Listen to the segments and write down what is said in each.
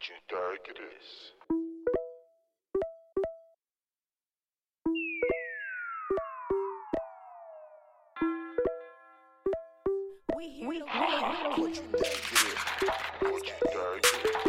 What you think it is? We here we, to. What you think it is? What you think it is?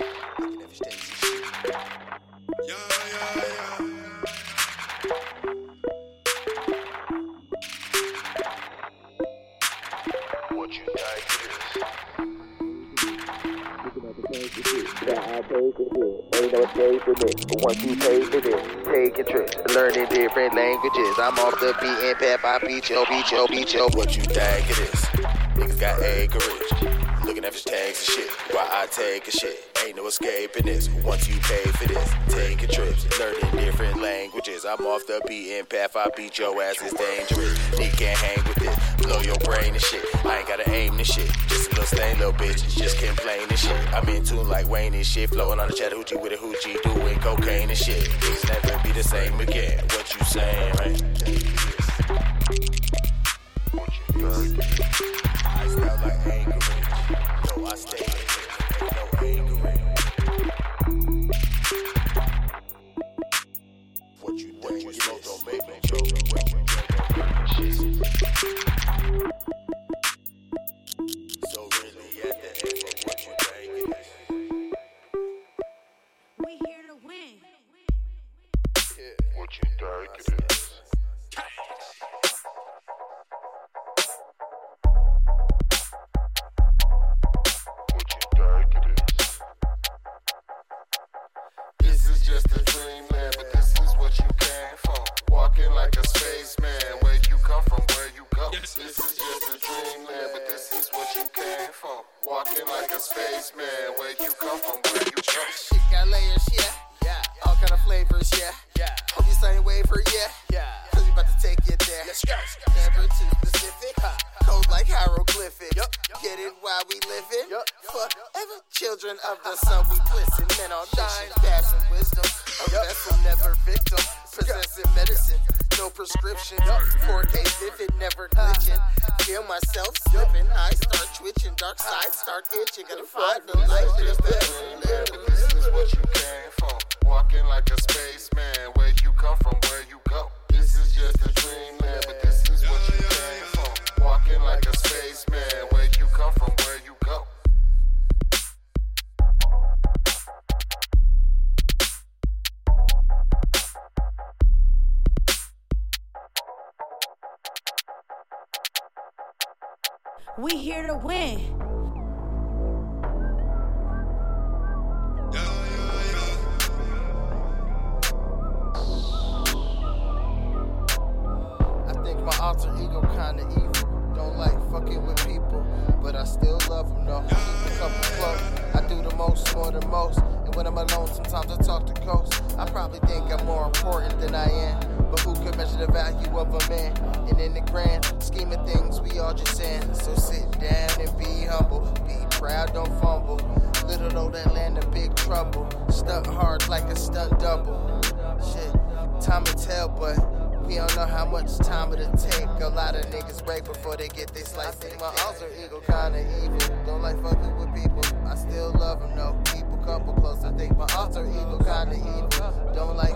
I pay for this. Ain't no for this. Once you pay for this, taking trips, learning different languages. I'm off the beaten path. I beat yo, beat yo, beat yo. What you think it is? Niggas got acreage. Looking at fish tags and shit. Why I take a shit? Ain't no escaping this. Once you pay for this, taking trips, learning different languages. I'm off the beaten path. I beat your ass. It's dangerous. Brain and shit. I ain't gotta aim this shit. Just a little stain, little bitch. Just complain and shit. I'm in tune like Wayne and shit. Flowing on the Chattahoochee with a hoochie. Doing cocaine and shit. Things never be the same again. What you saying, right? I style like anchorage. No, I stay We here to win. What you think it is? This is just a dream, man. But this is what you think it is? This is like a spaceman, where you come from, where you go. Shit got layers, yeah. Yeah. All kind of flavors, yeah. Yeah. Hope you same waver, yeah. Yeah. Cause we about to take you there. Let's go. Never too specific. Code like hieroglyphic. Yup. Get it while we living. Yup. Forever children of the sun, we glisten. Men on shine, passion, wisdom. A vessel, never victim. Possessing medicine. No prescription. 4K vivid, never glitching. Feel myself slipping. I start twitching. Dark side start itching. Gotta find the light. This is but this is what you came for. Walking like a spaceman, We here to win. I think my alter ego kinda evil. Don't like fucking with people, but I still love them though. Keep a couple close. I do the most more than most. And when I'm alone, sometimes I talk to ghosts. I probably think I'm more important than I am. But who can measure the value of a man? And in the grand scheme of things, we all just saying. So sit down and be humble. Be proud, don't fumble. Little old Atlanta, big trouble. Stunt hard like a stunt double. Shit, time to tell, but we don't know how much time it'll take. A lot of niggas break before they get their slice. I think my alter ego kinda evil. Don't like fucking with people. I still love them though. Keep a couple close. I think my alter ego kinda evil. Don't like